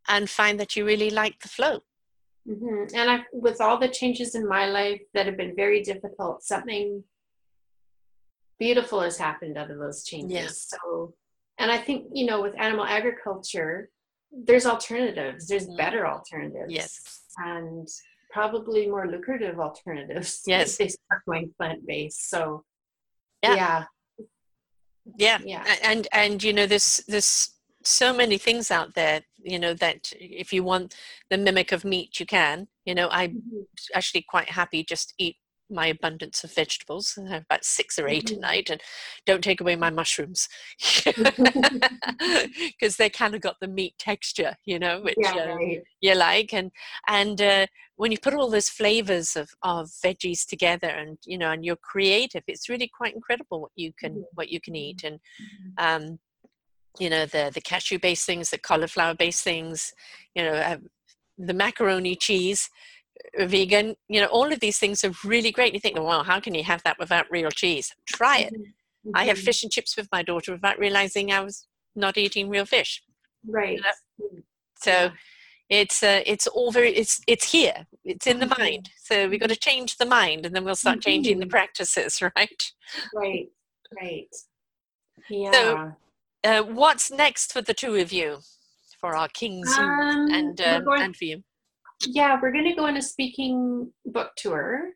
and find that you really like the flow
mm-hmm. and I, with all the changes in my life that have been very difficult something beautiful has happened out of those changes. Yeah. so and i think you know with animal agriculture there's alternatives there's mm. better alternatives.
Yes.
And probably more lucrative alternatives
yes.
they start going plant-based. So yeah.
yeah. Yeah. Yeah. And and you know there's there's so many things out there you know that if you want the mimic of meat you can. You know i'm mm-hmm. actually quite happy just eat my abundance of vegetables. I have about six or 8
Mhm.
night—and don't take away my mushrooms because they kind of got the meat texture, you know, which
yeah,
uh,
right.
you like and and uh, when you put all those flavors of, of veggies together and you know and you're creative it's really quite incredible what you can
Mhm.
what you can eat and
Mhm.
um, you know the the cashew based things the cauliflower based things you know uh, the macaroni cheese vegan you know all of these things are really great you think well how can you have that without real cheese try it
Mhm.
i have
Mhm.
fish and chips with my daughter without realizing i was not eating real fish
Right.
so
Yeah.
it's uh, it's all very it's it's here it's in the
Mhm.
mind so we've got to change the mind and then we'll start changing the practices right
Right. Right. Yeah.
uh, what's next for the two of you for our kings
Um,
and um,
going-
and for you
yeah, we're going to go on a speaking book tour.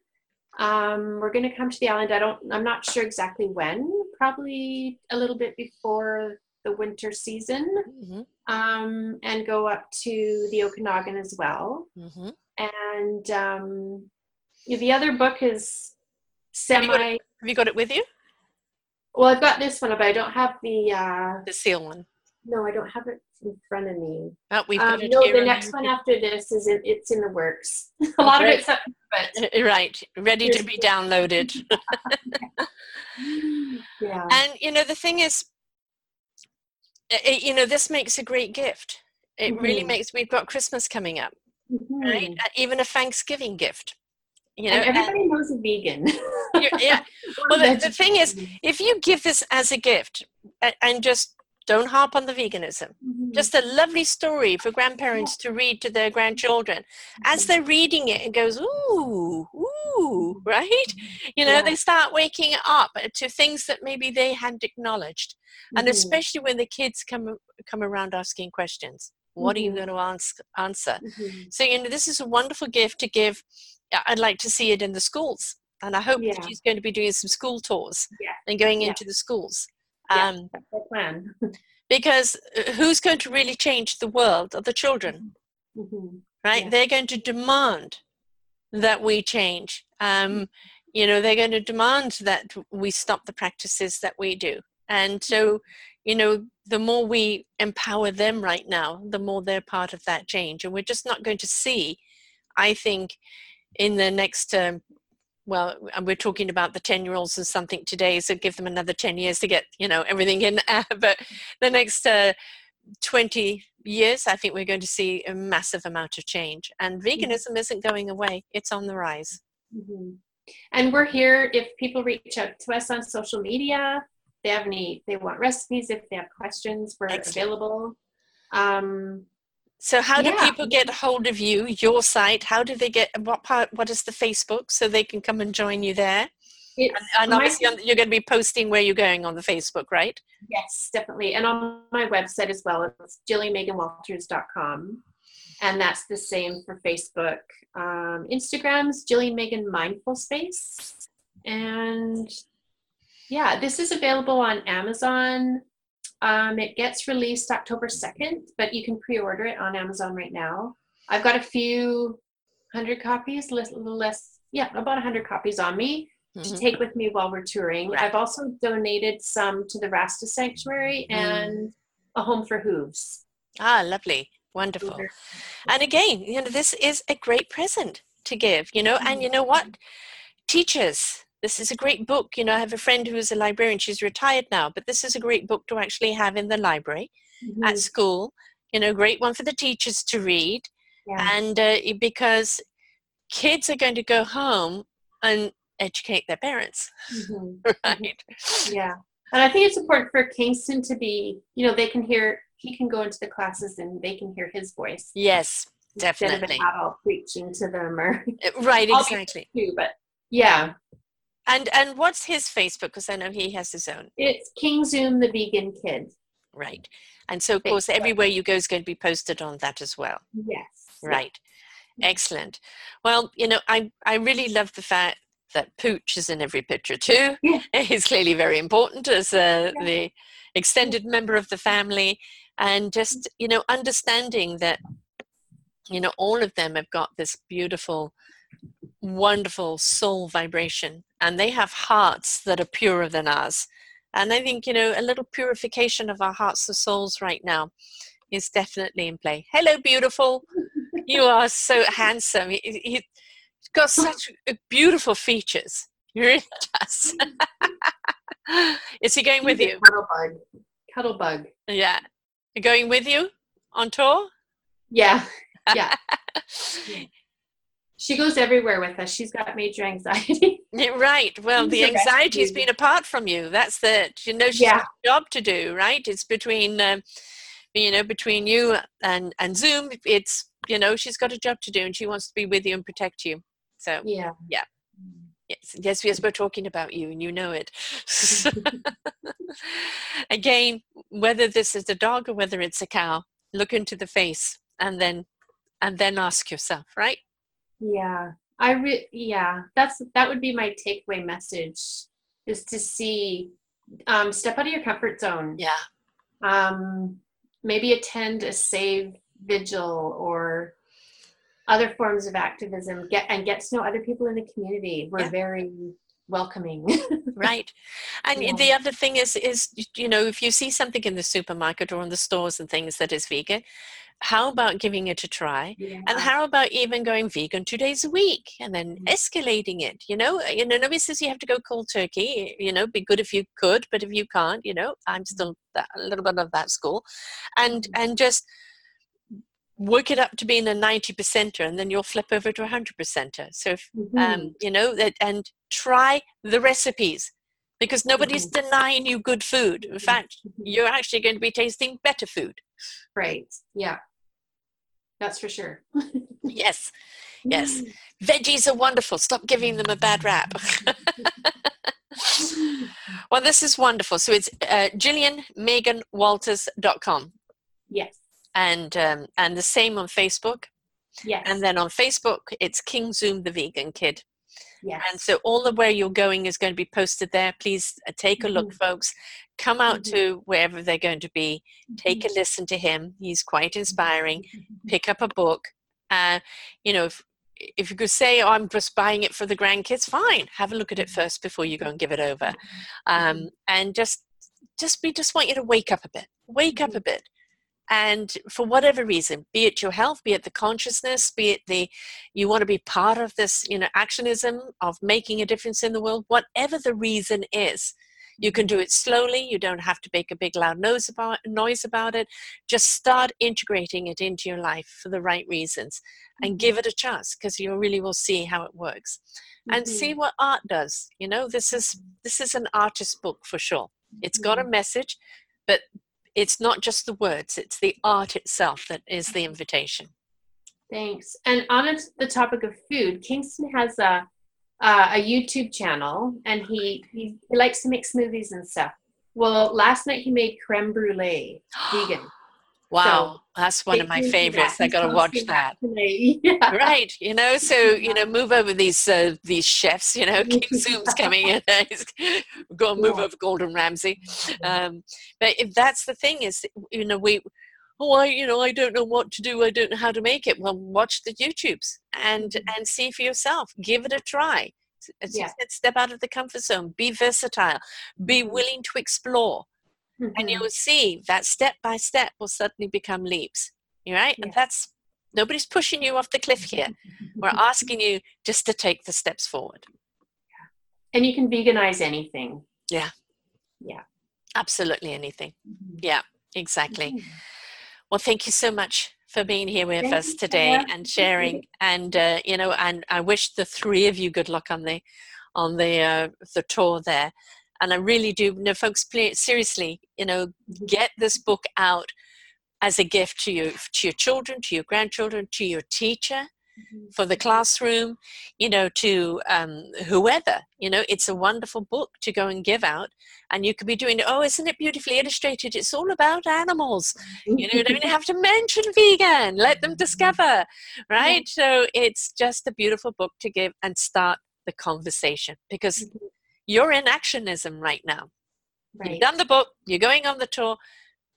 Um, we're going to come to the island. I don't. I'm not sure exactly when. Probably a little bit before the winter season.
hmm
Um, and go up to the Okanagan as well.
hmm
And um, the other book is
Have you
semi.
have you got it with you
Well, I've got this one, but I don't have the. Uh,
the seal one
no, I don't have it in front of me.
oh, we've
Um,
it
no, the next one after this is in, it's in the works. a lot
Great.
of it's up, but
right ready to be downloaded
yeah.
and you know the thing is it, you know this makes a great gift it really
Mhm.
makes we've got christmas coming up
Mhm.
right even a thanksgiving gift you know
And
and
everybody knows a vegan.
yeah Well, the- the thing is, if you give this as a gift and just don't harp on the veganism
Mhm.
just a lovely story for grandparents to read to their grandchildren as they're reading it it goes ooh ooh right you know
Yeah.
they start waking up to things that maybe they hadn't acknowledged and
Mhm.
especially when the kids come come around asking questions what are you going to ask, answer
Mhm.
so you know this is a wonderful gift to give I- i'd like to see it in the schools and i hope that she's going to be doing some school tours
Yeah.
and going
Yeah.
into the schools
Yeah.
um,
That's the plan.
because uh, who's going to really change the world are the children
Mhm.
right
Yeah.
they're going to demand that we change um, you know they're going to demand that we stop the practices that we do and so you know the more we empower them right now the more they're part of that change and we're just not going to see i think in the next um, well we're talking about the 10 year olds and something today so give them another 10 years to get you know everything in but the next uh, 20 years i think we're going to see a massive amount of change and veganism isn't going away it's on the rise
Mhm. And we're here if people reach out to us on social media. They have any, they want recipes, if they have questions, we're
Excellent.
available. Um,
so how do
Yeah.
people get hold of you your site how do they get what part what is the facebook so they can come and join you there
it's
and
my-
obviously on, you're going to be posting where you're going on the facebook right
Yes, definitely. And on my website as well, it's jillianmeganwalters.com. And that's the same for Facebook. Um, Instagram's Jillian Megan Mindful Space. And yeah, this is available on Amazon. Um, it gets released October 2nd, but you can pre order it on Amazon right now. I've got a few hundred copies, less, less yeah, about 100 copies on me to
Mhm.
take with me while we're touring. I've also donated some to the Rasta Sanctuary
Mm.
and a home for hooves.
ah lovely wonderful And again, you know, this is a great present to give, you know, and you know what? Teachers, this is a great book. You know, I have a friend who is a librarian. She's retired now, but this is a great book to actually have in the library at
Mhm.
school. You know, great one for the teachers to read.
Yeah.
And uh, because kids are going to go home and educate their parents,
Mhm.
right?
Yeah. And I think it's important for Kingston to be, you know, they can hear, he can go into the classes and they can hear his voice.
Yes, definitely.
Instead of an adult preaching to them or
Uh, Right, exactly.
too, but yeah.
And and what's his Facebook? Because I know he has his own.
It's Kingston the vegan kid.
Right. And so, of course,
Facebook.
everywhere you go is going to be posted on that as well.
Yes.
Right.
Yeah.
Excellent. Well, you know, I, I really love the fact that Pooch is in every picture too.
Yeah.
He's clearly very important as uh,
Yeah.
the extended member of the family. And just, you know, understanding that, you know, all of them have got this beautiful wonderful soul vibration and they have hearts that are purer than ours. And I think, you know, a little purification of our hearts and souls right now is definitely in play. Hello, beautiful. You are so handsome. He, has got such beautiful features. You really does. is he going with you?
Cuddle bug. Cuddle bug.
Yeah. Going with you on tour?
Yeah. Yeah. she goes everywhere with us. She's got major anxiety.
right. Well, the anxiety's been apart from you. That's the you know she's yeah. got a job to do. Right. It's between um, you know between you and and Zoom. It's you know she's got a job to do and she wants to be with you and protect you. So
yeah,
yeah. Yes, yes, yes, we're talking about you and you know it. Again, whether this is a dog or whether it's a cow, look into the face and then and then ask yourself, right?
Yeah. I re- yeah, that's that would be my takeaway message is to see um step out of your comfort zone.
Yeah.
Um maybe attend a save vigil or other forms of activism get and get to know other people in the community we're yeah. very welcoming
right and yeah. the other thing is is you know if you see something in the supermarket or in the stores and things that is vegan how about giving it a try yeah. and how about even going vegan two days a week and then mm-hmm. escalating it you know you know nobody says you have to go cold turkey you know be good if you could but if you can't you know i'm mm-hmm. still that, a little bit of that school and mm-hmm. and just work it up to being a 90 percenter and then you'll flip over to a 100 percenter so if, um, mm-hmm. um, you know that and try the recipes because nobody's mm-hmm. denying you good food in fact mm-hmm. you're actually going to be tasting better food
right. Yeah. That's for sure.
Yes. Yes. Veggies are wonderful. Stop giving them a bad rap. Well this is wonderful. So it's uh, gillianmeganwalters.com
yes.
And um, and the same on Facebook.
Yes.
And then on Facebook, it's Kingston the Vegan Kid.
Yes.
And so all the where you're going is going to be posted there. Please uh, take a look, mm-hmm. folks. Come out mm-hmm. to wherever they're going to be. Take a mm-hmm. listen to him. He's quite inspiring. Pick up a book. Uh, you know, if, if you could say, "Oh, I'm just buying it for the grandkids," fine. Have a look at it first before you go and give it over. Um, and just, just we just want you to wake up a bit. Wake up a bit and for whatever reason be it your health be it the consciousness be it the you want to be part of this you know actionism of making a difference in the world whatever the reason is you can do it slowly you don't have to make a big loud noise about, noise about it just start integrating it into your life for the right reasons and mm-hmm. give it a chance because you really will see how it works mm-hmm. and see what art does you know this is mm-hmm. this is an artist book for sure it's got a mm-hmm. message but it's not just the words, it's the art itself that is the invitation.
Thanks. And on the topic of food, Kingston has a uh, a YouTube channel, and he, he he likes to make smoothies and stuff. Well, last night he made creme brulee vegan.
Wow, so, that's one of my favorites. I got to watch that. Yeah. Right, you know, so you know, move over these uh, these chefs. You know, King Zoom's coming in. He's go and move yeah. over Gordon Ramsay. Um, but if that's the thing, is you know, we oh, I you know, I don't know what to do. I don't know how to make it. Well, watch the YouTubes and mm-hmm. and see for yourself. Give it a try. As yeah. you said, step out of the comfort zone. Be versatile. Be mm-hmm. willing to explore mm-hmm. and you will see that step by step will suddenly become leaps You're right? Yeah. and that's nobody's pushing you off the cliff here. We're asking you just to take the steps forward.
And you can veganize anything.
Yeah.
Yeah.
Absolutely anything. Mm-hmm. yeah exactly. Mm-hmm. well thank you so much for being here with thank us today and sharing. And uh, you know and i wish the three of you good luck on the on the uh, the tour there and I really do. You know, folks, please, seriously, you know, mm-hmm. get this book out as a gift to you, to your children, to your grandchildren, to your teacher, mm-hmm. for the classroom, you know, to um, whoever. You know, it's a wonderful book to go and give out, and you could be doing. Oh, isn't it beautifully illustrated? It's all about animals. You know, you don't even have to mention vegan. Let them discover, right? So it's just a beautiful book to give and start the conversation because mm-hmm you're in actionism right now. Right. You've done the book, you're going on the tour,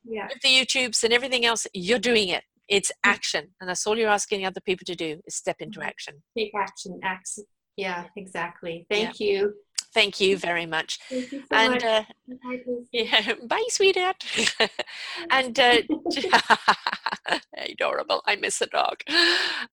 yeah.
with the YouTubes and everything else, you're doing it. It's action. And that's all you're asking other people to do is step into
Mhm.
action.
Take action. Action. Yeah, exactly. Thank you.
Thank you very much.
Thank you so
and
much.
uh,
Bye,
yeah, bye, sweetheart. and uh, adorable. I miss a dog.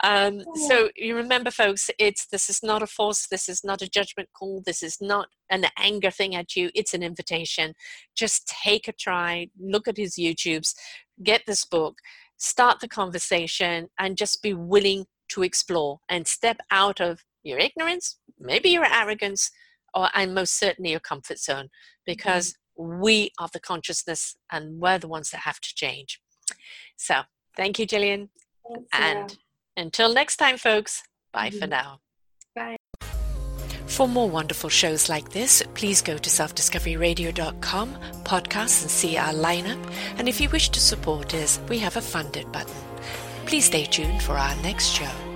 Um, so you remember, folks, it's this is not a force. This is not a judgment call. This is not an anger thing at you. It's an invitation. Just take a try. Look at his YouTubes. Get this book. Start the conversation, and just be willing to explore and step out of your ignorance, maybe your arrogance, or and most certainly your comfort zone, because we are the consciousness and we're the ones that have to change. So, thank you, Gillian.
Thanks,
And
Sarah.
until next time, folks, bye for
Mhm.
now.
Bye.
For more wonderful shows like this, please go to selfdiscoveryradio.com, podcasts, and see our lineup. And if you wish to support us, we have a funded button. Please stay tuned for our next show.